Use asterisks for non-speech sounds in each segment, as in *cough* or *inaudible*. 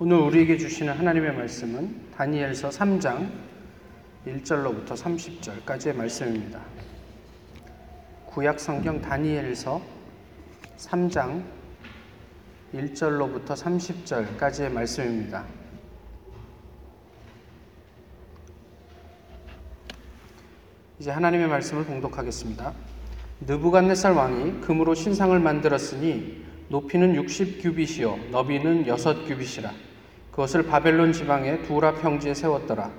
오늘 우리에게 주시는 하나님의 말씀은 다니엘서 3장 1절로부터 30절까지의 말씀입니다. 구약 성경 다니엘서 3장 1절로부터 30절까지의 말씀입니다. 이제 하나님의 말씀을 봉독하겠습니다. 느부갓네살 왕이 금으로 신상을 만들었으니 높이는 60 규빗이요 너비는 6 규빗이라 그것을 바벨론 지방의 두라 평지에 세웠더라.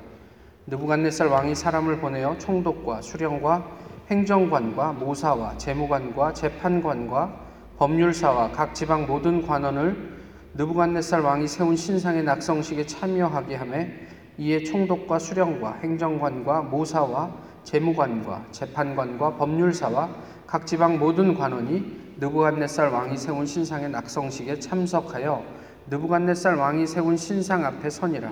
느부갓네살 왕이 사람을 보내어 총독과 수령과 행정관과 모사와 재무관과 재판관과 법률사와 각 지방 모든 관원을 느부갓네살 왕이 세운 신상의 낙성식에 참여하게 하매 이에 총독과 수령과 행정관과 모사와 재무관과 재판관과 법률사와 각 지방 모든 관원이 느부갓네살 왕이 세운 신상의 낙성식에 참석하여 느부갓네살 왕이 세운 신상 앞에 서니라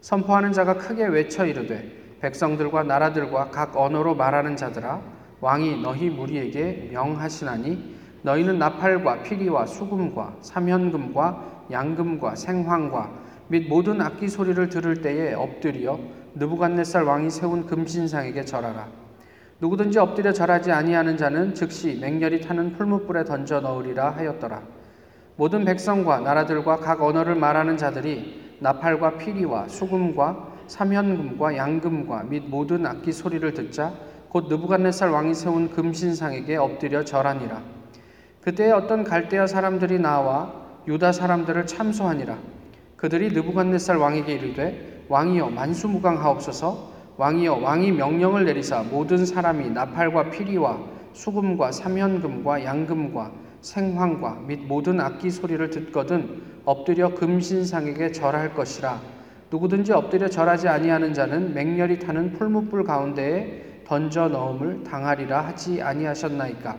선포하는 자가 크게 외쳐 이르되 백성들과 나라들과 각 언어로 말하는 자들아 왕이 너희 무리에게 명하시나니 너희는 나팔과 피리와 수금과 삼현금과 양금과 생황과 및 모든 악기 소리를 들을 때에 엎드려 느부갓네살 왕이 세운 금신상에게 절하라 누구든지 엎드려 절하지 아니하는 자는 즉시 맹렬히 타는 풀무불에 던져 넣으리라 하였더라. 모든 백성과 나라들과 각 언어를 말하는 자들이 나팔과 피리와 수금과 삼현금과 양금과 및 모든 악기 소리를 듣자 곧 느부갓네살 왕이 세운 금신상에게 엎드려 절하니라. 그때에 어떤 갈대아 사람들이 나와 유다 사람들을 참소하니라. 그들이 느부갓네살 왕에게 이르되 왕이여 만수무강하옵소서 왕이여 왕이 명령을 내리사 모든 사람이 나팔과 피리와 수금과 삼현금과 양금과 생황과 및 모든 악기 소리를 듣거든 엎드려 금신상에게 절할 것이라. 누구든지 엎드려 절하지 아니하는 자는 맹렬히 타는 풀무불 가운데에 던져 넣음을 당하리라 하지 아니하셨나이까.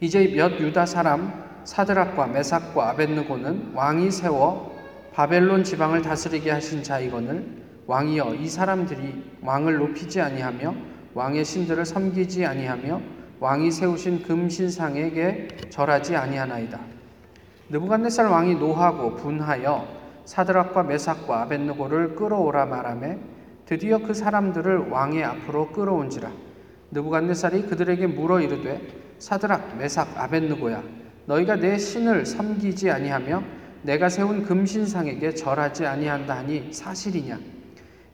이제 몇 유다 사람 사드락과 메삭과 아벤느고는 왕이 세워 바벨론 지방을 다스리게 하신 자이거늘 왕이여 이 사람들이 왕을 높이지 아니하며 왕의 신들을 섬기지 아니하며 왕이 세우신 금신상에게 절하지 아니하나이다. 느부갓네살 왕이 노하고 분하여 사드락과 메삭과 아벤느고를 끌어오라 말하매 드디어 그 사람들을 왕의 앞으로 끌어온지라 느부갓네살이 그들에게 물어 이르되 사드락 메삭 아벤느고야 너희가 내 신을 섬기지 아니하며 내가 세운 금신상에게 절하지 아니한다 하니 사실이냐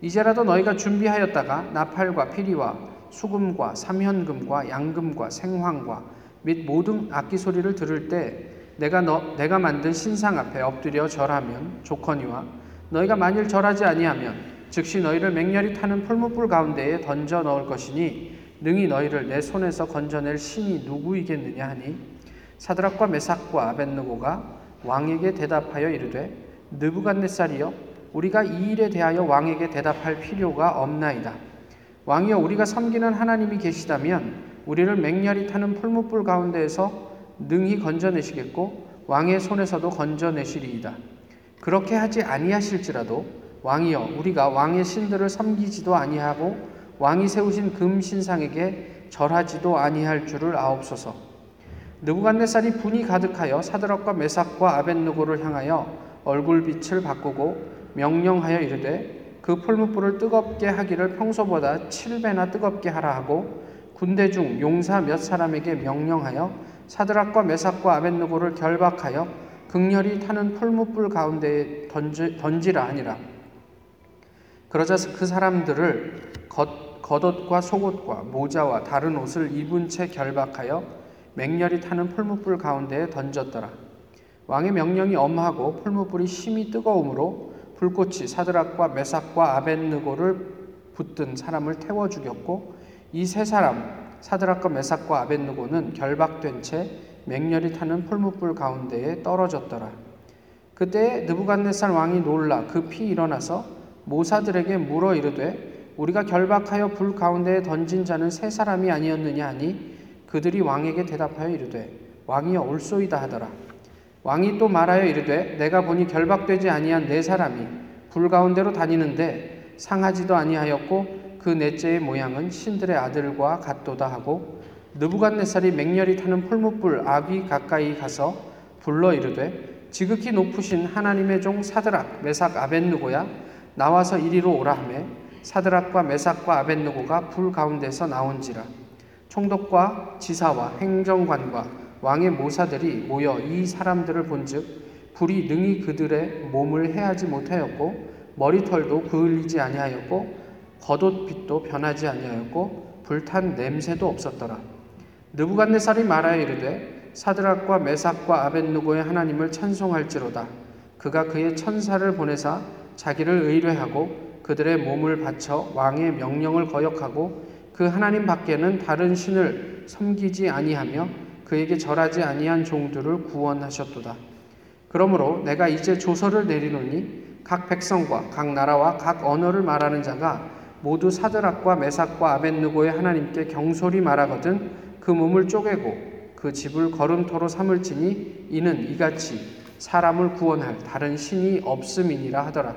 이제라도 너희가 준비하였다가 나팔과 피리와 수금과 삼현금과 양금과 생황과 및 모든 악기 소리를 들을 때 내가 너 내가 만든 신상 앞에 엎드려 절하면 좋거니와 너희가 만일 절하지 아니하면 즉시 너희를 맹렬히 타는 풀무불 가운데에 던져 넣을 것이니 능히 너희를 내 손에서 건져낼 신이 누구이겠느냐 하니 사드락과 메삭과 아벤느고가 왕에게 대답하여 이르되 느부갓네살이여 우리가 이 일에 대하여 왕에게 대답할 필요가 없나이다. 왕이여 우리가 섬기는 하나님이 계시다면 우리를 맹렬히 타는 풀무불 가운데에서 능히 건져내시겠고 왕의 손에서도 건져내시리이다. 그렇게 하지 아니하실지라도 왕이여 우리가 왕의 신들을 섬기지도 아니하고 왕이 세우신 금 신상에게 절하지도 아니할 줄을 아옵소서. 느부갓네살이 분이 가득하여 사드락과 메삭과 아벤느고를 향하여 얼굴빛을 바꾸고 명령하여 이르되 그 풀무불을 뜨겁게 하기를 평소보다 7배나 뜨겁게 하라 하고 군대 중 용사 몇 사람에게 명령하여 사드락과 메삭과 아벤느고를 결박하여 극렬히 타는 풀무불 가운데에 던지, 던지라 하니라. 그러자 그 사람들을 겉, 겉옷과 속옷과 모자와 다른 옷을 입은 채 결박하여 맹렬히 타는 풀무불 가운데에 던졌더라. 왕의 명령이 엄하고 풀무불이 심히 뜨거움으로 불꽃이 사드락과 메삭과 아벤느고를 붙든 사람을 태워 죽였고 이 세 사람 사드락과 메삭과 아벤느고는 결박된 채 맹렬히 타는 풀무불 가운데에 떨어졌더라. 그때 느부갓네살 왕이 놀라 급히 일어나서 모사들에게 물어 이르되 우리가 결박하여 불 가운데에 던진 자는 세 사람이 아니었느냐 하니 그들이 왕에게 대답하여 이르되 왕이여 올소이다 하더라. 왕이 또 말하여 이르되 내가 보니 결박되지 아니한 네 사람이 불 가운데로 다니는데 상하지도 아니하였고 그 넷째의 모양은 신들의 아들과 같도다 하고 느부갓네살이 맹렬히 타는 풀무불 앞이 가까이 가서 불러 이르되 지극히 높으신 하나님의 종 사드락, 메삭, 아벤누고야 나와서 이리로 오라 하매 사드락과 메삭과 아벤누고가 불 가운데서 나온지라. 총독과 지사와 행정관과 왕의 모사들이 모여 이 사람들을 본즉 불이 능히 그들의 몸을 해하지 못하였고 머리털도 그을리지 아니하였고 겉옷빛도 변하지 아니하였고 불탄 냄새도 없었더라. 느부갓네살이 말하여 이르되 사드락과 메삭과 아벤누고의 하나님을 찬송할지로다. 그가 그의 천사를 보내사 자기를 의뢰하고 그들의 몸을 바쳐 왕의 명령을 거역하고 그 하나님 밖에는 다른 신을 섬기지 아니하며 그에게 절하지 아니한 종들을 구원하셨도다. 그러므로 내가 이제 조서를 내리노니 각 백성과 각 나라와 각 언어를 말하는 자가 모두 사드락과 메삭과 아벤누고의 하나님께 경솔히 말하거든 그 몸을 쪼개고 그 집을 걸음토로 삼을지니 이는 이같이 사람을 구원할 다른 신이 없음이니라 하더라.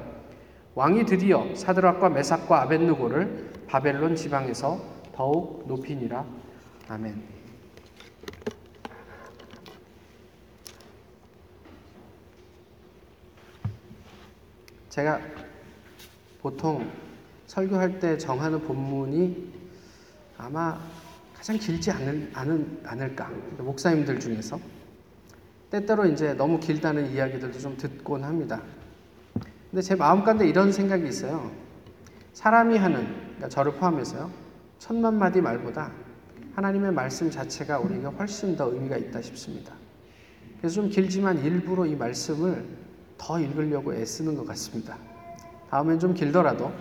왕이 드디어 사드락과 메삭과 아벤누고를 바벨론 지방에서 더욱 높이니라. 아멘. 제가 보통 설교할 때 정하는 본문이 아마 가장 길지 않을, 않은, 않을까. 목사님들 중에서. 때때로 이제 너무 길다는 이야기들도 좀 듣곤 합니다. 근데 제 마음 가운데 이런 생각이 있어요. 사람이 하는, 그러니까 저를 포함해서요. 천만 마디 말보다 하나님의 말씀 자체가 우리에게 훨씬 더 의미가 있다 싶습니다. 그래서 좀 길지만 일부러 이 말씀을 더 읽으려고 애쓰는 것 같습니다. 다음엔 좀 길더라도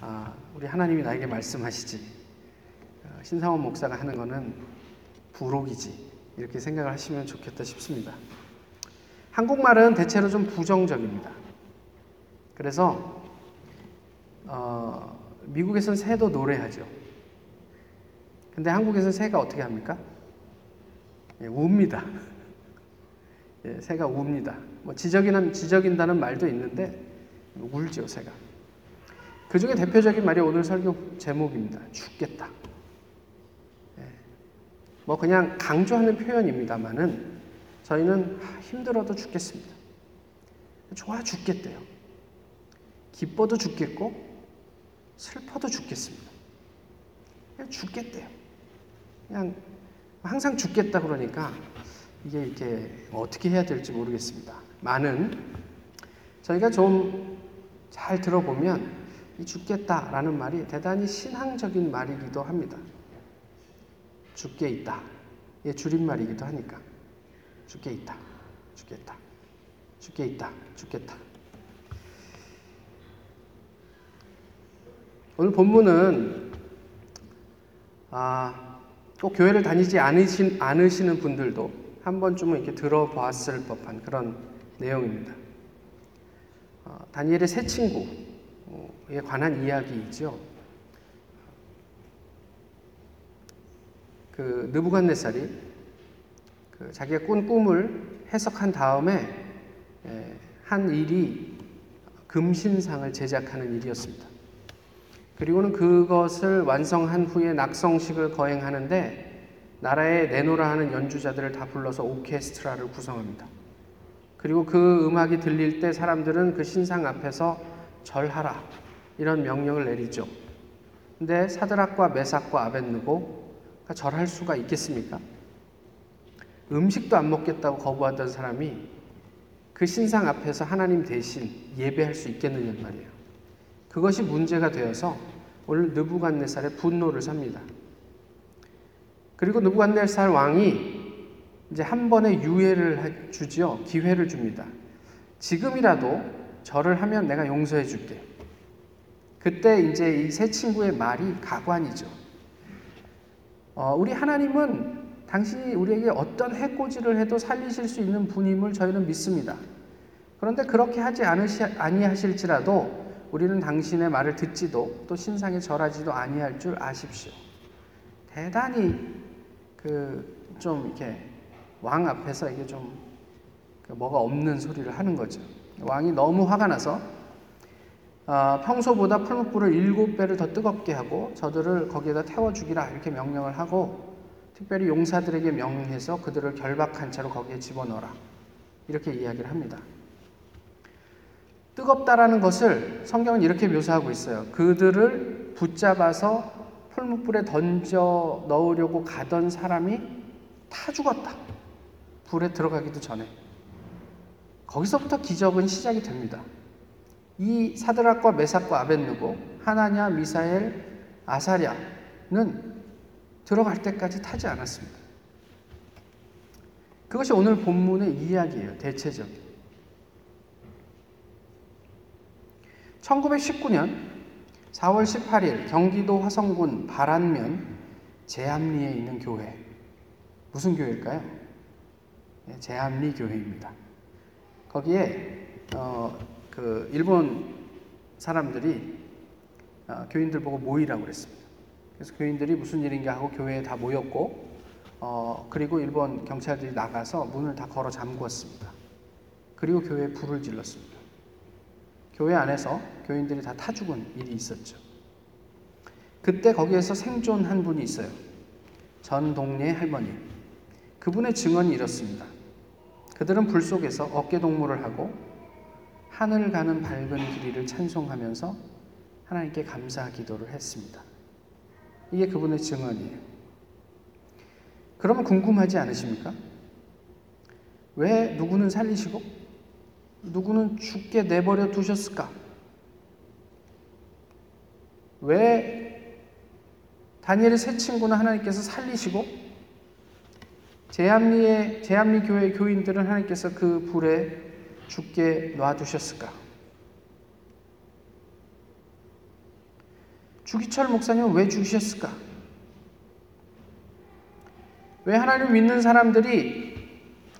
아, 우리 하나님이 나에게 말씀하시지. 어, 신상원 목사가 하는 거는 부록이지. 이렇게 생각을 하시면 좋겠다 싶습니다. 한국말은 대체로 좀 부정적입니다. 그래서 어, 미국에서는 새도 노래하죠. 근데 한국에서는 새가 어떻게 합니까? 예, 웁니다. *laughs* 예, 새가 웁니다. 뭐 지적인, 지적인다는 말도 있는데 울죠, 새가. 그 중에 대표적인 말이 오늘 설교 제목입니다. 죽겠다. 예. 뭐 그냥 강조하는 표현입니다만은 저희는 힘들어도 죽겠습니다. 좋아 죽겠대요. 기뻐도 죽겠고 슬퍼도 죽겠습니다. 그냥 죽겠대요. 그냥 항상 죽겠다 그러니까 이게 이렇게 어떻게 해야 될지 모르겠습니다. 많은 저희가 좀 잘 들어보면 이 죽겠다라는 말이 대단히 신앙적인 말이기도 합니다. 죽게 있다. 예, 줄임말이기도 하니까. 죽게 있다. 죽겠다. 죽게 있다. 죽겠다. 오늘 본문은 아, 꼭 교회를 다니지 않으신, 않으시는 분들도 한 번쯤은 이렇게 들어봤을 법한 그런 내용입니다. 어, 다니엘의 새 친구에 관한 이야기이죠. 그 느부갓네살이 그 자기가 꾼 꿈을 해석한 다음에 한 일이 금신상을 제작하는 일이었습니다. 그리고는 그것을 완성한 후에 낙성식을 거행하는데 나라에 내노라 하는 연주자들을 다 불러서 오케스트라를 구성합니다. 그리고 그 음악이 들릴 때 사람들은 그 신상 앞에서 절하라 이런 명령을 내리죠. 근데 사드락과 메삭과 아벤느고가 절할 수가 있겠습니까? 음식도 안 먹겠다고 거부하던 사람이 그 신상 앞에서 하나님 대신 예배할 수 있겠느냐 말이에요. 그것이 문제가 되어서 오늘 느부갓네살의 분노를 삽니다. 그리고 느부갓네살 왕이 이제 한 번의 유예를 주지요. 기회를 줍니다. 지금이라도 절을 하면 내가 용서해 줄게. 그때 이제 이 세 친구의 말이 가관이죠. 어, 우리 하나님은 당신이 우리에게 어떤 해코지를 해도 살리실 수 있는 분임을 저희는 믿습니다. 그런데 그렇게 하지 않으시, 아니하실지라도 우리는 당신의 말을 듣지도 또 신상에 절하지도 아니할 줄 아십시오. 대단히 그 좀 이렇게 왕 앞에서 이게 좀그 뭐가 없는 소리를 하는 거죠. 왕이 너무 화가 나서 어, 평소보다 풀무불을 일곱 배를 더 뜨겁게 하고 저들을 거기에다 태워 죽이라 이렇게 명령을 하고 특별히 용사들에게 명령해서 그들을 결박한 채로 거기에 집어넣어라 이렇게 이야기를 합니다. 뜨겁다라는 것을 성경은 이렇게 묘사하고 있어요. 그들을 붙잡아서 풀무불에 던져 넣으려고 가던 사람이 타 죽었다. 불에 들어가기도 전에. 거기서부터 기적은 시작이 됩니다. 이 사드락과 메삭과 아벤누고 하나냐 미사엘 아사랴는 들어갈 때까지 타지 않았습니다. 그것이 오늘 본문의 이야기예요. 대체적인. 1919년 4월 18일 경기도 화성군 바란면 제암리에 있는 교회. 무슨 교회일까요? 네, 제암리 교회입니다. 거기에 어, 그 일본 사람들이 어, 교인들 보고 모이라고 그랬습니다. 그래서 교인들이 무슨 일인가 하고 교회에 다 모였고 어, 그리고 일본 경찰들이 나가서 문을 다 걸어 잠궜습니다. 그리고 교회에 불을 질렀습니다. 교회 안에서 교인들이 다 타 죽은 일이 있었죠. 그때 거기에서 생존한 분이 있어요. 전 동네 할머니. 그분의 증언이 이렇습니다. 그들은 불 속에서 어깨 동무를 하고 하늘 가는 밝은 길이를 찬송하면서 하나님께 감사 기도를 했습니다. 이게 그분의 증언이에요. 그러면 궁금하지 않으십니까? 왜 누구는 살리시고 누구는 죽게 내버려 두셨을까? 왜 다니엘의 세 친구는 하나님께서 살리시고 제암리의 제암리 교회 교인들은 하나님께서 그 불에 죽게 놔두셨을까? 주기철 목사님은 왜 죽으셨을까? 왜 하나님 믿는 사람들이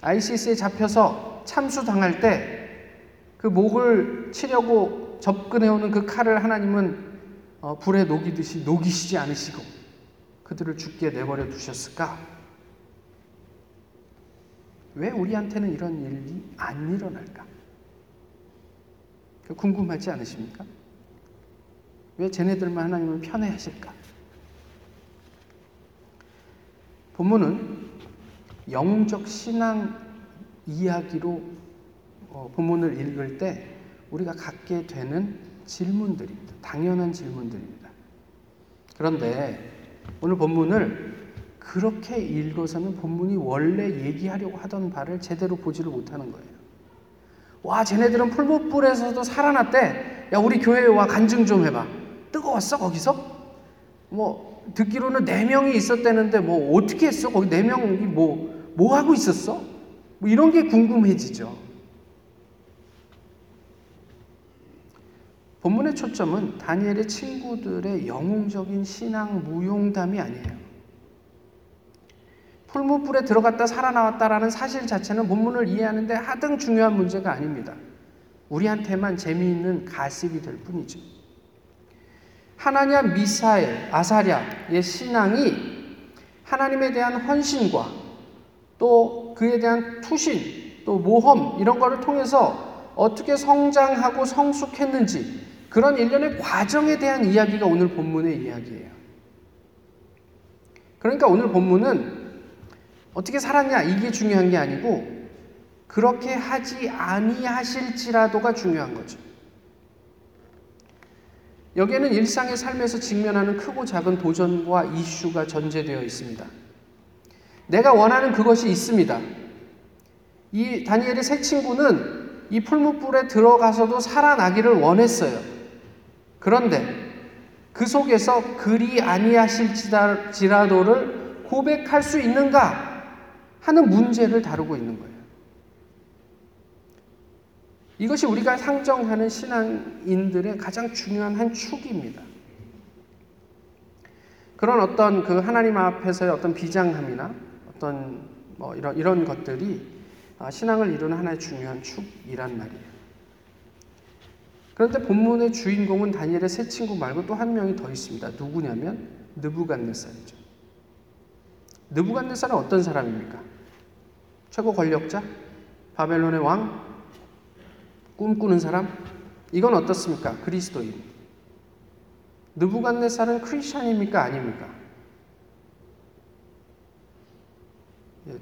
ICC에 잡혀서 참수당할 때 그 목을 치려고 접근해오는 그 칼을 하나님은 어, 불에 녹이듯이 녹이시지 않으시고 그들을 죽게 내버려 두셨을까? 왜 우리한테는 이런 일이 안 일어날까? 그 궁금하지 않으십니까? 왜 쟤네들만 하나님을 편애 하실까? 본문은 영적 신앙 이야기로 어, 본문을 읽을 때 우리가 갖게 되는 질문들입니다. 당연한 질문들입니다. 그런데 오늘 본문을 그렇게 읽어서는 본문이 원래 얘기하려고 하던 바를 제대로 보지를 못하는 거예요. 와, 쟤네들은 풀무불에서도 살아났대. 야, 우리 교회에 와 간증 좀 해봐. 뜨거웠어, 거기서? 뭐, 듣기로는 네 명이 있었다는데 뭐, 어떻게 했어? 거기 네 명이 뭐, 뭐 하고 있었어? 뭐, 이런 게 궁금해지죠. 본문의 초점은 다니엘의 친구들의 영웅적인 신앙 무용담이 아니에요. 풀무불에 들어갔다 살아나왔다라는 사실 자체는 본문을 이해하는데 하등 중요한 문제가 아닙니다. 우리한테만 재미있는 가십이 될 뿐이죠. 하나냐 미사엘, 아사랴의 신앙이 하나님에 대한 헌신과 또 그에 대한 투신, 또 모험 이런 거를 통해서 어떻게 성장하고 성숙했는지 그런 일련의 과정에 대한 이야기가 오늘 본문의 이야기예요. 그러니까 오늘 본문은 어떻게 살았냐 이게 중요한 게 아니고 그렇게 하지 아니하실지라도가 중요한 거죠. 여기에는 일상의 삶에서 직면하는 크고 작은 도전과 이슈가 전제되어 있습니다. 내가 원하는 그것이 있습니다. 이 다니엘의 세 친구는 이 풀무불에 들어가서도 살아나기를 원했어요. 그런데 그 속에서 그리 아니하실지라도를 고백할 수 있는가 하는 문제를 다루고 있는 거예요. 이것이 우리가 상정하는 신앙인들의 가장 중요한 한 축입니다. 그런 어떤 그 하나님 앞에서의 어떤 비장함이나 어떤 뭐 이런 이런 것들이 신앙을 이루는 하나의 중요한 축이란 말이에요. 그런데 본문의 주인공은 다니엘의 세 친구 말고 또 한 명이 더 있습니다. 누구냐면 느부갓네살이죠. 느부갓네살은 어떤 사람입니까? 최고 권력자? 바벨론의 왕? 꿈꾸는 사람? 이건 어떻습니까? 그리스도인. 느부갓네살은 크리스천입니까? 아닙니까? 예.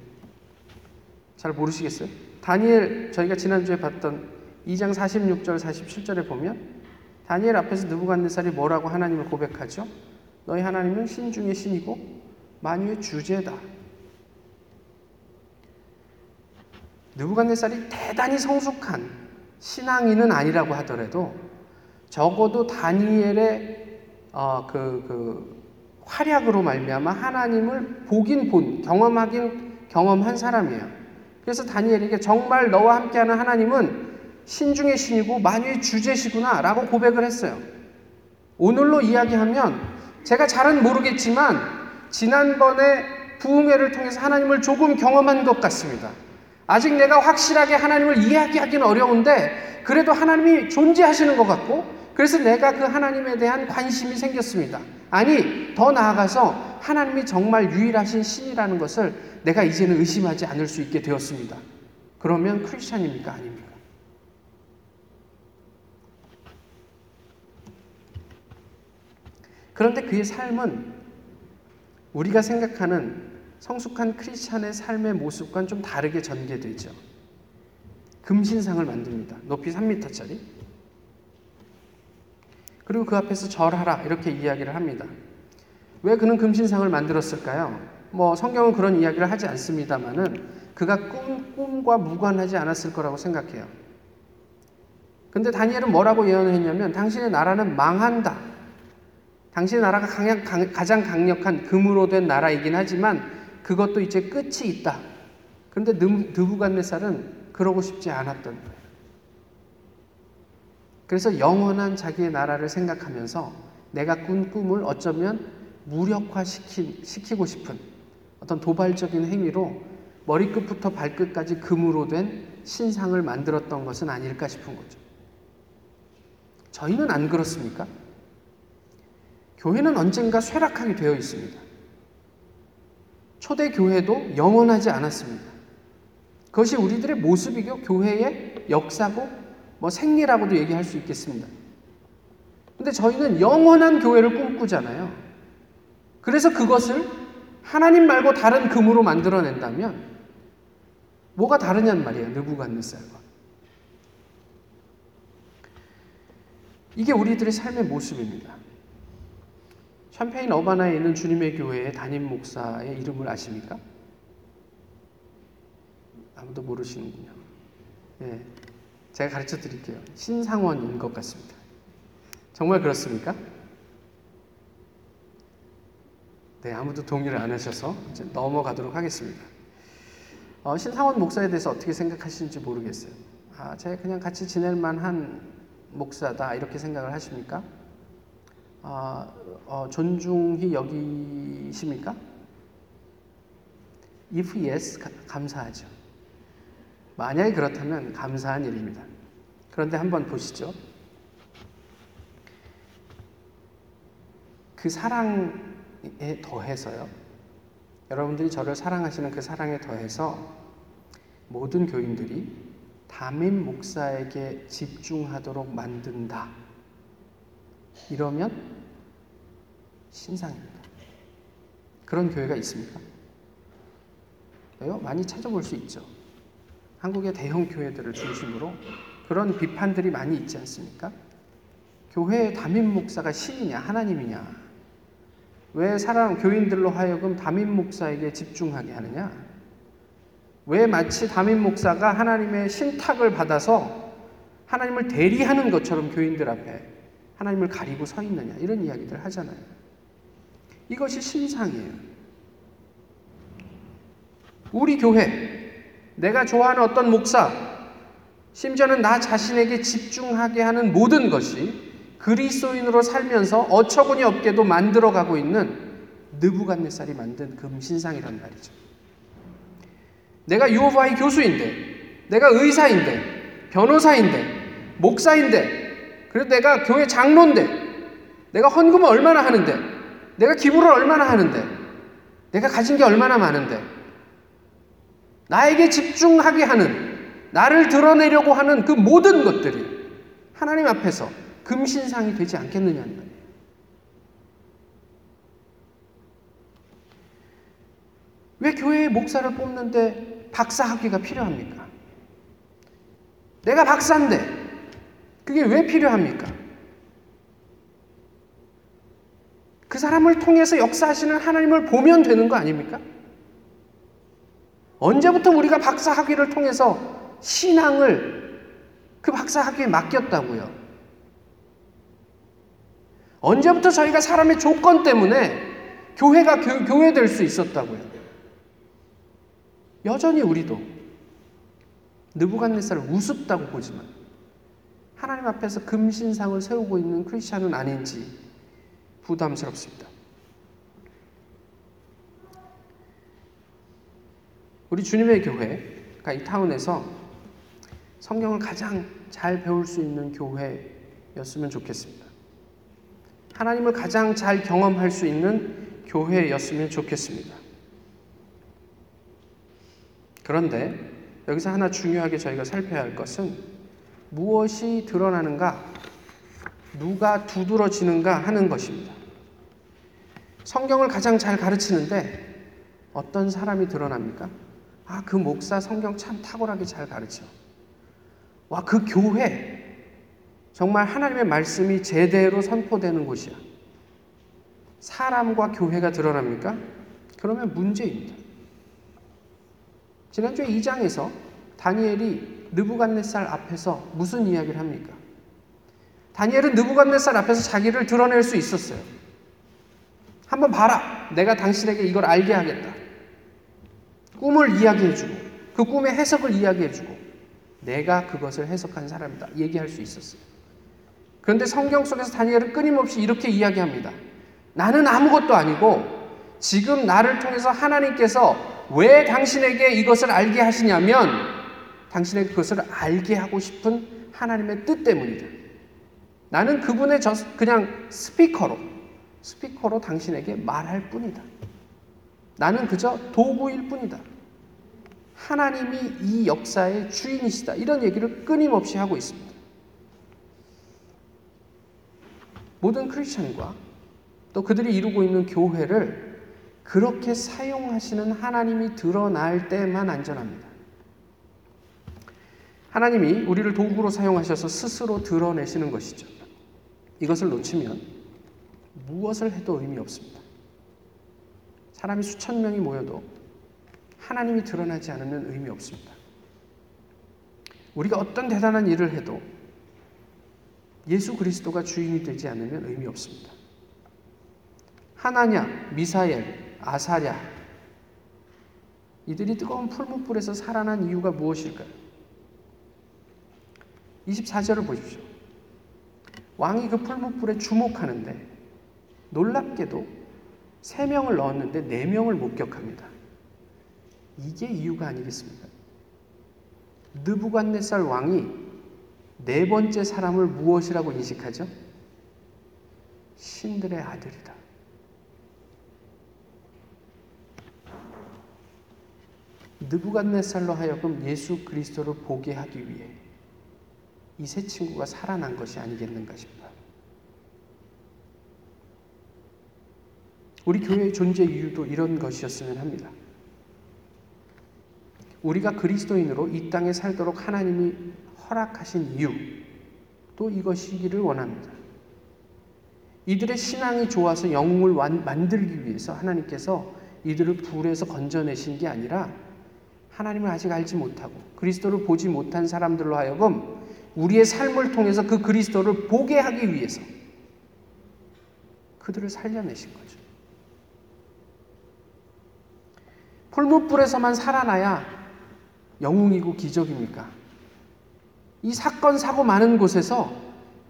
잘 모르시겠어요? 다니엘 저희가 지난주에 봤던 2장 46절 47절에 보면 다니엘 앞에서 느부갓네살이 뭐라고 하나님을 고백하죠? 너희 하나님은 신 중의 신이고 만유의 주제다. 느부갓네살이 대단히 성숙한 신앙인은 아니라고 하더라도 적어도 다니엘의 어, 그, 그 활약으로 말미암아 하나님을 보긴 본 경험하긴 경험한 사람이에요. 그래서 다니엘에게 정말 너와 함께하는 하나님은 신중의 신이고 만유의 주제시구나라고 고백을 했어요. 오늘로 이야기하면 제가 잘은 모르겠지만 지난번에 부흥회를 통해서 하나님을 조금 경험한 것 같습니다. 아직 내가 확실하게 하나님을 이야기하기는 어려운데 그래도 하나님이 존재하시는 것 같고 그래서 내가 그 하나님에 대한 관심이 생겼습니다. 아니, 더 나아가서 하나님이 정말 유일하신 신이라는 것을 내가 이제는 의심하지 않을 수 있게 되었습니다. 그러면 크리스찬입니까? 아닙니까? 그런데 그의 삶은 우리가 생각하는 성숙한 크리스찬의 삶의 모습과는 좀 다르게 전개되죠. 금신상을 만듭니다. 높이 3m짜리. 그리고 그 앞에서 절하라 이렇게 이야기를 합니다. 왜 그는 금신상을 만들었을까요? 뭐 성경은 그런 이야기를 하지 않습니다만은 그가 꿈, 꿈과 무관하지 않았을 거라고 생각해요. 근데 다니엘은 뭐라고 예언을 했냐면 당신의 나라는 망한다. 당신의 나라가 강력, 강, 가장 강력한 금으로 된 나라이긴 하지만 그것도 이제 끝이 있다. 그런데 느부갓네살은 그러고 싶지 않았던 거예요. 그래서 영원한 자기의 나라를 생각하면서 내가 꾼 꿈을 어쩌면 무력화시키고 싶은 어떤 도발적인 행위로 머리끝부터 발끝까지 금으로 된 신상을 만들었던 것은 아닐까 싶은 거죠. 저희는 안 그렇습니까? 교회는 언젠가 쇠락하게 되어 있습니다. 초대 교회도 영원하지 않았습니다. 그것이 우리들의 모습이고 교회의 역사고 뭐 생리라고도 얘기할 수 있겠습니다. 근데 저희는 영원한 교회를 꿈꾸잖아요. 그래서 그것을 하나님 말고 다른 금으로 만들어낸다면 뭐가 다르냔 말이에요. 느부갓네살과. 이게 우리들의 삶의 모습입니다. 샴페인 어바나에 있는 주님의 교회의 담임 목사의 이름을 아십니까? 아무도 모르시는군요. 네, 제가 가르쳐 드릴게요. 신상원인 것 같습니다. 정말 그렇습니까? 네, 아무도 동의를 안 하셔서 이제 넘어가도록 하겠습니다. 어, 신상원 목사에 대해서 어떻게 생각하시는지 모르겠어요. 아, 제가 그냥 같이 지낼 만한 목사다 이렇게 생각을 하십니까? 아, 어, 존중히 여기십니까? If yes, 가, 감사하죠. 만약에 그렇다면 감사한 일입니다. 그런데 한번 보시죠. 그 사랑에 더해서요. 여러분들이 저를 사랑하시는 그 사랑에 더해서 모든 교인들이 담임 목사에게 집중하도록 만든다. 이러면 신상입니다. 그런 교회가 있습니까? 많이 찾아볼 수 있죠. 한국의 대형 교회들을 중심으로 그런 비판들이 많이 있지 않습니까? 교회의 담임 목사가 신이냐 하나님이냐 왜 사람 교인들로 하여금 담임 목사에게 집중하게 하느냐? 왜 마치 담임 목사가 하나님의 신탁을 받아서 하나님을 대리하는 것처럼 교인들 앞에 하나님을 가리고 서 있느냐 이런 이야기들 하잖아요. 이것이 신상이에요. 우리 교회 내가 좋아하는 어떤 목사 심지어는 나 자신에게 집중하게 하는 모든 것이 그리스도인으로 살면서 어처구니 없게도 만들어가고 있는 느부갓네살이 만든 금신상이란 말이죠. 내가 유오바이 교수인데, 내가 의사인데, 변호사인데, 목사인데, 그리고 내가 교회 장로인데, 내가 헌금을 얼마나 하는데, 내가 기부를 얼마나 하는데, 내가 가진 게 얼마나 많은데, 나에게 집중하게 하는, 나를 드러내려고 하는 그 모든 것들이 하나님 앞에서 금신상이 되지 않겠느냐는 말이에요. 왜 교회의 목사를 뽑는데 박사 학위가 필요합니까? 내가 박사인데 그게 왜 필요합니까? 그 사람을 통해서 역사하시는 하나님을 보면 되는 거 아닙니까? 언제부터 우리가 박사 학위를 통해서 신앙을 그 박사 학위에 맡겼다고요? 언제부터 저희가 사람의 조건 때문에 교회가 교, 교회 될 수 있었다고요? 여전히 우리도 느부갓네살을 우습다고 보지만 하나님 앞에서 금신상을 세우고 있는 크리스천은 아닌지 부담스럽습니다. 우리 주님의 교회가 이 타운에서 성경을 가장 잘 배울 수 있는 교회였으면 좋겠습니다. 하나님을 가장 잘 경험할 수 있는 교회였으면 좋겠습니다. 그런데 여기서 하나 중요하게 저희가 살펴야 할 것은 무엇이 드러나는가, 누가 두드러지는가 하는 것입니다. 성경을 가장 잘 가르치는데 어떤 사람이 드러납니까? 아, 그 목사 성경 참 탁월하게 잘 가르쳐. 와, 그 교회 정말 하나님의 말씀이 제대로 선포되는 곳이야. 사람과 교회가 드러납니까? 그러면 문제입니다. 지난주에 2장에서 다니엘이 느부갓네살 앞에서 무슨 이야기를 합니까? 다니엘은 느부갓네살 앞에서 자기를 드러낼 수 있었어요. 한번 봐라. 내가 당신에게 이걸 알게 하겠다. 꿈을 이야기해주고 그 꿈의 해석을 이야기해주고 내가 그것을 해석한 사람이다. 얘기할 수 있었어요. 그런데 성경 속에서 다니엘은 끊임없이 이렇게 이야기합니다. 나는 아무것도 아니고 지금 나를 통해서 하나님께서 왜 당신에게 이것을 알게 하시냐면 당신에게 그것을 알게 하고 싶은 하나님의 뜻 때문이다. 나는 그분의 저 그냥 스피커로 스피커로 당신에게 말할 뿐이다. 나는 그저 도구일 뿐이다. 하나님이 이 역사의 주인이시다. 이런 얘기를 끊임없이 하고 있습니다. 모든 크리스천과 또 그들이 이루고 있는 교회를 그렇게 사용하시는 하나님이 드러날 때만 안전합니다. 하나님이 우리를 도구로 사용하셔서 스스로 드러내시는 것이죠. 이것을 놓치면 무엇을 해도 의미 없습니다. 사람이 수천 명이 모여도 하나님이 드러나지 않으면 의미 없습니다. 우리가 어떤 대단한 일을 해도 예수 그리스도가 주인이 되지 않으면 의미 없습니다. 하나냐, 미사엘, 아사랴 이들이 뜨거운 풀무불에서 살아난 이유가 무엇일까요? 24절을 보십시오. 왕이 그 풀무불에 주목하는데 놀랍게도 세 명을 넣었는데 네 명을 목격합니다. 이게 이유가 아니겠습니까? 느부갓네살 왕이 네 번째 사람을 무엇이라고 인식하죠? 신들의 아들이다. 느부갓네살로 하여금 예수 그리스도를 보게 하기 위해 이 세 친구가 살아난 것이 아니겠는가 싶어요. 우리 교회의 존재 이유도 이런 것이었으면 합니다. 우리가 그리스도인으로 이 땅에 살도록 하나님이 허락하신 이유, 또 이것이기를 원합니다. 이들의 신앙이 좋아서 영웅을 만들기 위해서 하나님께서 이들을 불에서 건져내신 게 아니라 하나님을 아직 알지 못하고 그리스도를 보지 못한 사람들로 하여금 우리의 삶을 통해서 그 그리스도를 보게 하기 위해서 그들을 살려내신 거죠. 풀무불에서만 살아나야 영웅이고 기적입니까? 이 사건, 사고 많은 곳에서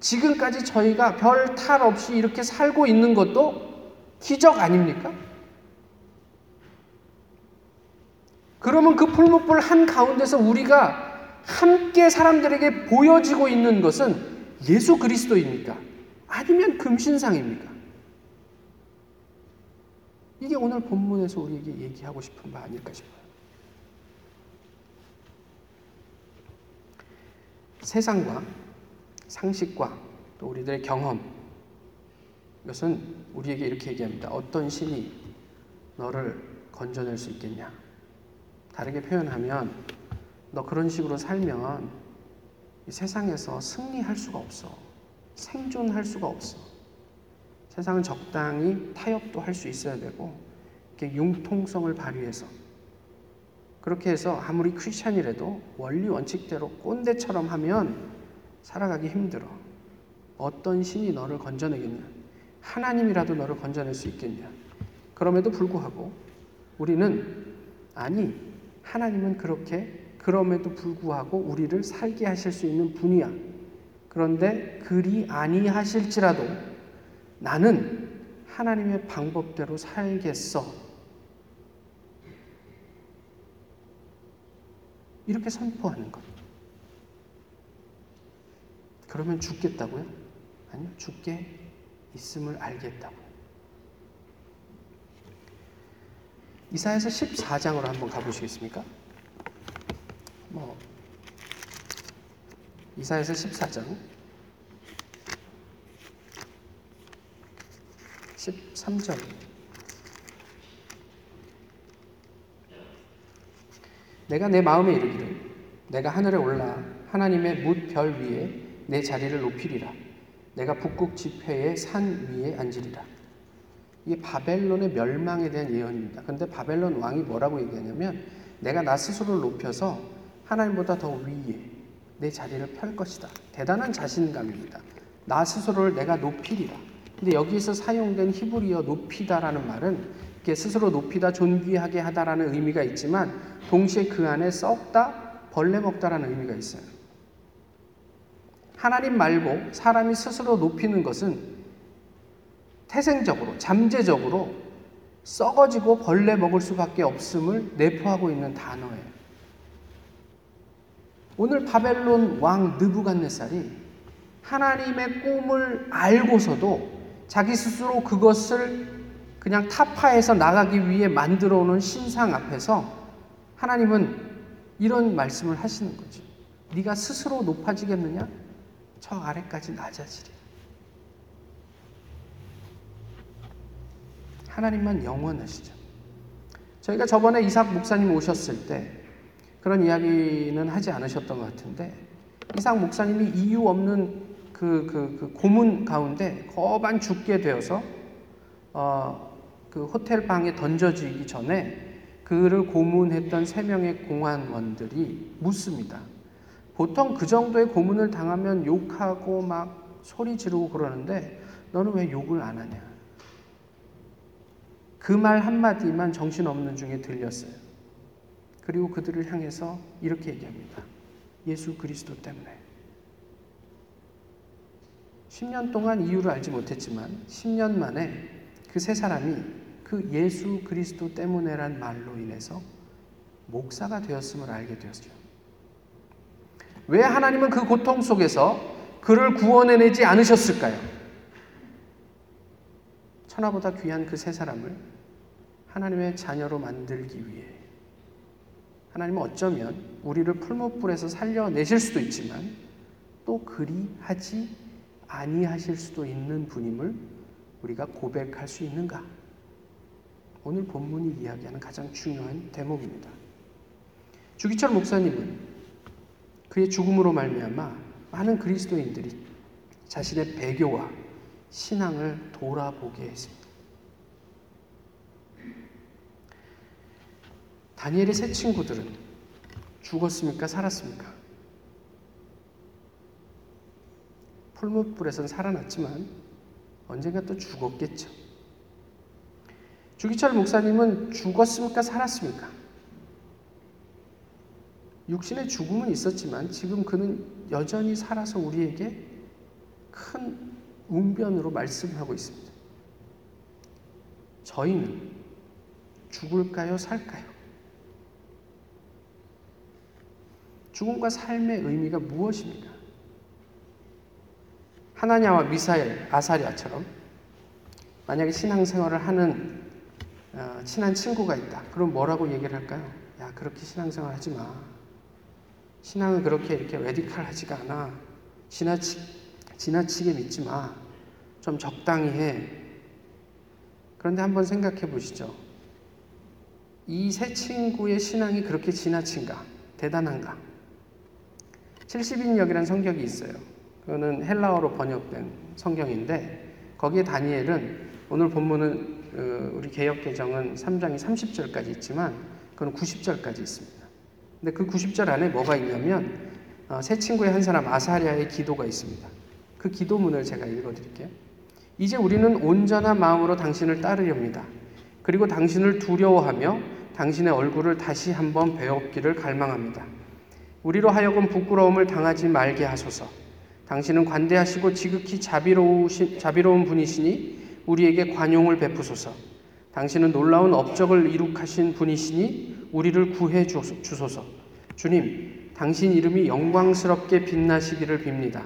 지금까지 저희가 별 탈 없이 이렇게 살고 있는 것도 기적 아닙니까? 그러면 그 풀무불 한 가운데서 우리가 함께 사람들에게 보여지고 있는 것은 예수 그리스도입니까? 아니면 금신상입니까? 이게 오늘 본문에서 우리에게 얘기하고 싶은 바 아닐까 싶어요. 세상과 상식과 또 우리들의 경험 이것은 우리에게 이렇게 얘기합니다. 어떤 신이 너를 건져낼 수 있겠냐? 다르게 표현하면 너 그런 식으로 살면 이 세상에서 승리할 수가 없어. 생존할 수가 없어. 세상은 적당히 타협도 할 수 있어야 되고, 이렇게 융통성을 발휘해서. 그렇게 해서 아무리 크리스찬이라도 원리 원칙대로 꼰대처럼 하면 살아가기 힘들어. 어떤 신이 너를 건져내겠냐? 하나님이라도 너를 건져낼 수 있겠냐? 그럼에도 불구하고 우리는 아니, 하나님은 그렇게 그럼에도 불구하고 우리를 살게 하실 수 있는 분이야. 그런데 그리 아니하실지라도 나는 하나님의 방법대로 살겠어. 이렇게 선포하는 것. 그러면 죽겠다고요? 아니요, 죽게 있음을 알겠다고. 이사에서 14장으로 한번 가보시겠습니까? 뭐 이사에서 14장. 13절. 내가 내 마음에 이르기를 내가 하늘에 올라 하나님의 뭇별 위에 내 자리를 높이리라. 내가 북극 지폐의 산 위에 앉으리라. 이게 바벨론의 멸망에 대한 예언입니다. 근데 바벨론 왕이 뭐라고 얘기하냐면 내가 나 스스로를 높여서 하나님보다 더 위에 내 자리를 펼 것이다. 대단한 자신감입니다. 나 스스로를 내가 높이리라. 근데 여기에서 사용된 히브리어 높이다라는 말은 이렇게 스스로 높이다, 존귀하게 하다라는 의미가 있지만 동시에 그 안에 썩다, 벌레 먹다라는 의미가 있어요. 하나님 말고 사람이 스스로 높이는 것은 태생적으로, 잠재적으로 썩어지고 벌레 먹을 수밖에 없음을 내포하고 있는 단어예요. 오늘 바벨론 왕 느부갓네살이 하나님의 꿈을 알고서도 자기 스스로 그것을 그냥 타파해서 나가기 위해 만들어 오는 신상 앞에서 하나님은 이런 말씀을 하시는 거죠. 네가 스스로 높아지겠느냐? 저 아래까지 낮아지리. 하나님만 영원하시죠. 저희가 저번에 이삭 목사님 오셨을 때 그런 이야기는 하지 않으셨던 것 같은데 이삭 목사님이 이유 없는 그, 그, 그 고문 가운데 거반 죽게 되어서 어, 그 호텔 방에 던져지기 전에 그를 고문했던 세 명의 공안원들이 묻습니다. 보통 그 정도의 고문을 당하면 욕하고 막 소리 지르고 그러는데 너는 왜 욕을 안 하냐? 그 말 한마디만 정신없는 중에 들렸어요. 그리고 그들을 향해서 이렇게 얘기합니다. 예수 그리스도 때문에. 10년 동안 이유를 알지 못했지만 10년 만에 그 세 사람이 그 예수 그리스도 때문에란 말로 인해서 목사가 되었음을 알게 되었죠. 왜 하나님은 그 고통 속에서 그를 구원해내지 않으셨을까요? 천하보다 귀한 그 세 사람을 하나님의 자녀로 만들기 위해 하나님은 어쩌면 우리를 풀무불에서 살려내실 수도 있지만 또 그리 하지 아니하실 수도 있는 분임을 우리가 고백할 수 있는가? 오늘 본문이 이야기하는 가장 중요한 대목입니다. 주기철 목사님은 그의 죽음으로 말미암아 많은 그리스도인들이 자신의 배교와 신앙을 돌아보게 했습니다. 다니엘의 세 친구들은 죽었습니까? 살았습니까? 풀무불에선 살아났지만 언젠가 또 죽었겠죠. 주기철 목사님은 죽었습니까? 살았습니까? 육신의 죽음은 있었지만 지금 그는 여전히 살아서 우리에게 큰 웅변으로 말씀하고 있습니다. 저희는 죽을까요? 살까요? 죽음과 삶의 의미가 무엇입니까? 하나냐와 미사엘, 아사리아처럼 만약에 신앙생활을 하는 어, 친한 친구가 있다. 그럼 뭐라고 얘기를 할까요? 야, 그렇게 신앙생활 하지 마. 신앙은 그렇게 이렇게 레디칼하지가 않아. 지나치, 지나치게 믿지 마. 좀 적당히 해. 그런데 한번 생각해 보시죠. 이 세 친구의 신앙이 그렇게 지나친가? 대단한가? 70인역이라는 성경이 있어요. 그거는 헬라어로 번역된 성경인데 거기에 다니엘은 오늘 본문은 어, 우리 개역 개정은 3장이 30절까지 있지만 그건 90절까지 있습니다. 근데 그 90절 안에 뭐가 있냐면 어, 새 친구의 한 사람 아사리아의 기도가 있습니다. 그 기도문을 제가 읽어 드릴게요. 이제 우리는 온전한 마음으로 당신을 따르렵니다. 그리고 당신을 두려워하며 당신의 얼굴을 다시 한번 배웠기를 갈망합니다. 우리로 하여금 부끄러움을 당하지 말게 하소서. 당신은 관대하시고 지극히 자비로우신, 자비로운 분이시니 우리에게 관용을 베푸소서. 당신은 놀라운 업적을 이룩하신 분이시니 우리를 구해 주소서. 주님, 당신 이름이 영광스럽게 빛나시기를 빕니다.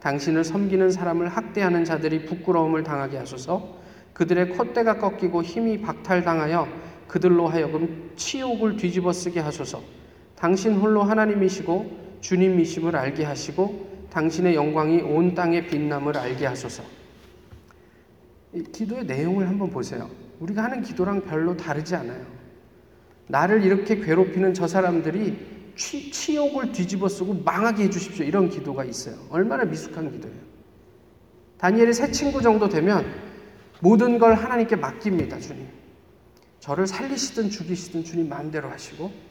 당신을 섬기는 사람을 학대하는 자들이 부끄러움을 당하게 하소서. 그들의 콧대가 꺾이고 힘이 박탈당하여 그들로 하여금 치욕을 뒤집어 쓰게 하소서. 당신 홀로 하나님이시고 주님이심을 알게 하시고 당신의 영광이 온 땅에 빛남을 알게 하소서. 기도의 내용을 한번 보세요. 우리가 하는 기도랑 별로 다르지 않아요. 나를 이렇게 괴롭히는 저 사람들이 치, 치욕을 뒤집어 쓰고 망하게 해주십시오. 이런 기도가 있어요. 얼마나 미숙한 기도예요. 다니엘이 새 친구 정도 되면 모든 걸 하나님께 맡깁니다, 주님. 저를 살리시든 죽이시든 주님 마음대로 하시고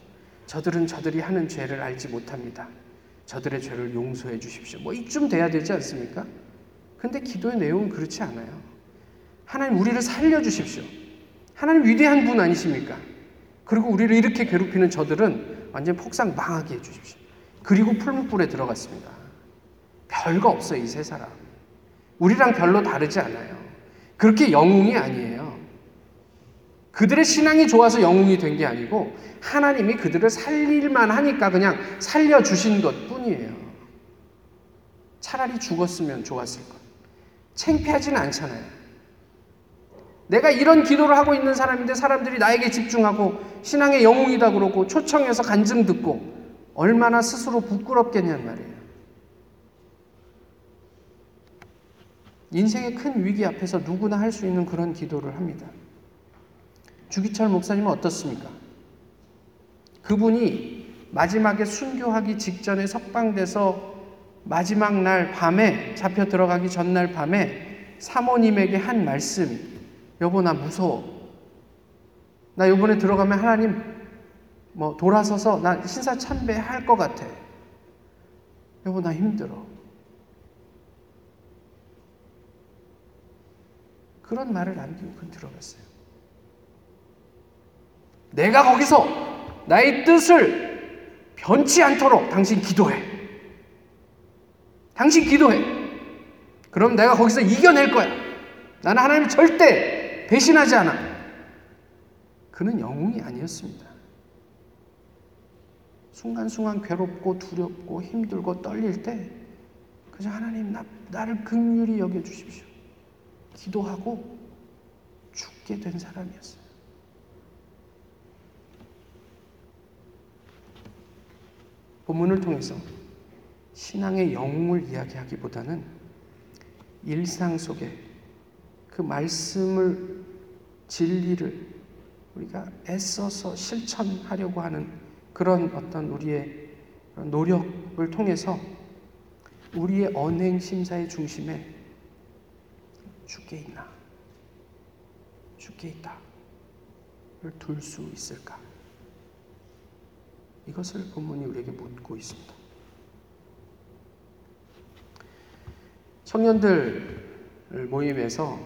저들은 저들이 하는 죄를 알지 못합니다. 저들의 죄를 용서해 주십시오. 뭐 이쯤 돼야 되지 않습니까? 근데 기도의 내용은 그렇지 않아요. 하나님 우리를 살려 주십시오. 하나님 위대한 분 아니십니까? 그리고 우리를 이렇게 괴롭히는 저들은 완전 폭삭 망하게 해 주십시오. 그리고 풀무불에 들어갔습니다. 별거 없어요, 이 세 사람. 우리랑 별로 다르지 않아요. 그렇게 영웅이 아니에요. 그들의 신앙이 좋아서 영웅이 된 게 아니고 하나님이 그들을 살릴만 하니까 그냥 살려주신 것 뿐이에요. 차라리 죽었으면 좋았을 것. 창피하지는 않잖아요. 내가 이런 기도를 하고 있는 사람인데 사람들이 나에게 집중하고 신앙의 영웅이다 그러고 초청해서 간증 듣고 얼마나 스스로 부끄럽겠냔 말이에요. 인생의 큰 위기 앞에서 누구나 할 수 있는 그런 기도를 합니다. 주기철 목사님은 어떻습니까? 그분이 마지막에 순교하기 직전에 석방돼서 마지막 날 밤에 잡혀 들어가기 전날 밤에 사모님에게 한 말씀 여보 나 무서워. 나 요번에 들어가면 하나님 뭐 돌아서서 나 신사참배 할 것 같아. 여보 나 힘들어. 그런 말을 남기고 그 들어갔어요 내가 거기서 나의 뜻을 변치 않도록 당신 기도해. 당신 기도해. 그럼 내가 거기서 이겨낼 거야. 나는 하나님을 절대 배신하지 않아. 그는 영웅이 아니었습니다. 순간순간 괴롭고 두렵고 힘들고 떨릴 때 그저 하나님 나, 나를 극률히 여겨주십시오. 기도하고 죽게 된 사람이었어요. 본문을 통해서 신앙의 영웅을 이야기하기보다는 일상 속에 그 말씀을 진리를 우리가 애써서 실천하려고 하는 그런 어떤 우리의 노력을 통해서 우리의 언행 심사의 중심에 주께 있나 주께 있다를 둘 수 있을까? 이것을 본문이 우리에게 묻고 있습니다. 청년들 모임에서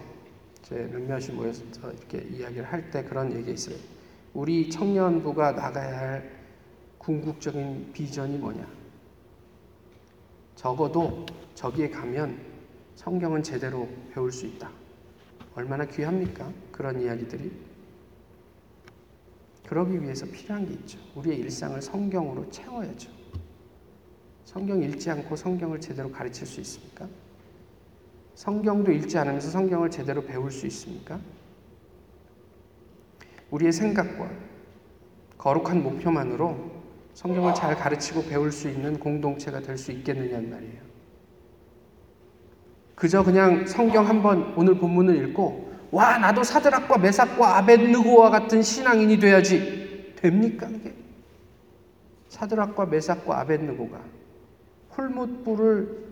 제 몇몇이 모여서 이렇게 이야기를 할 때 그런 얘기 있어요. 우리 청년부가 나가야 할 궁극적인 비전이 뭐냐? 적어도 저기에 가면 성경은 제대로 배울 수 있다. 얼마나 귀합니까? 그런 이야기들이. 그러기 위해서 필요한 게 있죠. 우리의 일상을 성경으로 채워야죠. 성경 읽지 않고 성경을 제대로 가르칠 수 있습니까? 성경도 읽지 않으면서 성경을 제대로 배울 수 있습니까? 우리의 생각과 거룩한 목표만으로 성경을 잘 가르치고 배울 수 있는 공동체가 될 수 있겠느냐는 말이에요. 그저 그냥 성경 한번 오늘 본문을 읽고 와 나도 사드락과 메삭과 아벤느고와 같은 신앙인이 돼야지 됩니까 이게? 사드락과 메삭과 아벤느고가 홀못불을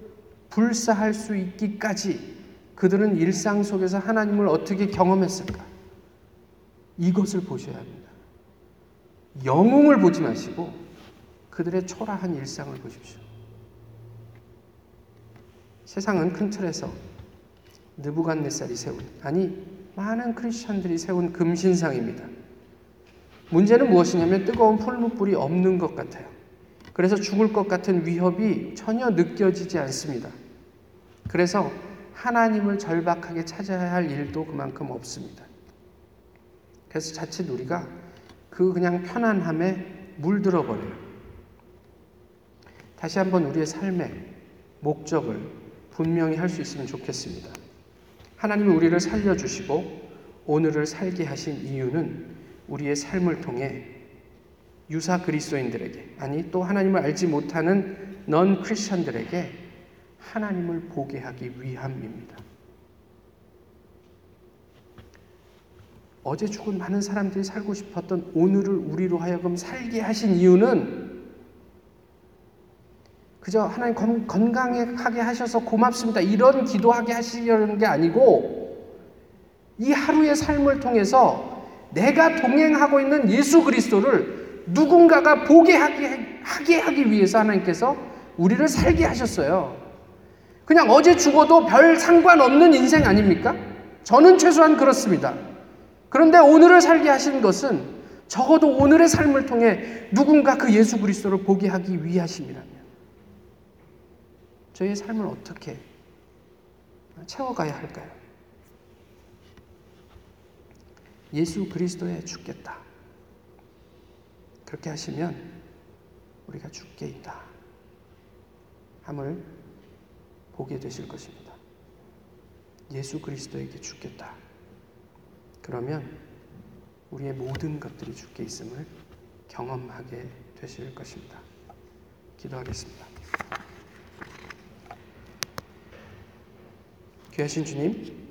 불사할 수 있기까지 그들은 일상 속에서 하나님을 어떻게 경험했을까? 이것을 보셔야 합니다. 영웅을 보지 마시고 그들의 초라한 일상을 보십시오. 세상은 큰 틀에서 느부갓네살이 세운 아니 많은 크리스천들이 세운 금신상입니다. 문제는 무엇이냐면 뜨거운 풀무불이 없는 것 같아요. 그래서 죽을 것 같은 위협이 전혀 느껴지지 않습니다. 그래서 하나님을 절박하게 찾아야 할 일도 그만큼 없습니다. 그래서 자칫 우리가 그 그냥 편안함에 물들어 버려요. 다시 한번 우리의 삶의 목적을 분명히 할 수 있으면 좋겠습니다. 하나님이 우리를 살려주시고 오늘을 살게 하신 이유는 우리의 삶을 통해 유사 그리스도인들에게 아니 또 하나님을 알지 못하는 넌 크리스천들에게 하나님을 보게 하기 위함입니다. 어제 죽은 많은 사람들이 살고 싶었던 오늘을 우리로 하여금 살게 하신 이유는 그저 하나님 건, 건강하게 하셔서 고맙습니다. 이런 기도하게 하시려는 게 아니고 이 하루의 삶을 통해서 내가 동행하고 있는 예수 그리스도를 누군가가 보게 하게, 하게 하기 위해서 하나님께서 우리를 살게 하셨어요. 그냥 어제 죽어도 별 상관없는 인생 아닙니까? 저는 최소한 그렇습니다. 그런데 오늘을 살게 하신 것은 적어도 오늘의 삶을 통해 누군가 그 예수 그리스도를 보게 하기 위하심이라면 저희의 삶을 어떻게 채워가야 할까요? 예수 그리스도에 죽겠다. 그렇게 하시면 우리가 죽게 있다. 함을 보게 되실 것입니다. 예수 그리스도에게 죽겠다. 그러면 우리의 모든 것들이 죽게 있음을 경험하게 되실 것입니다. 기도하겠습니다. 귀하신 주님,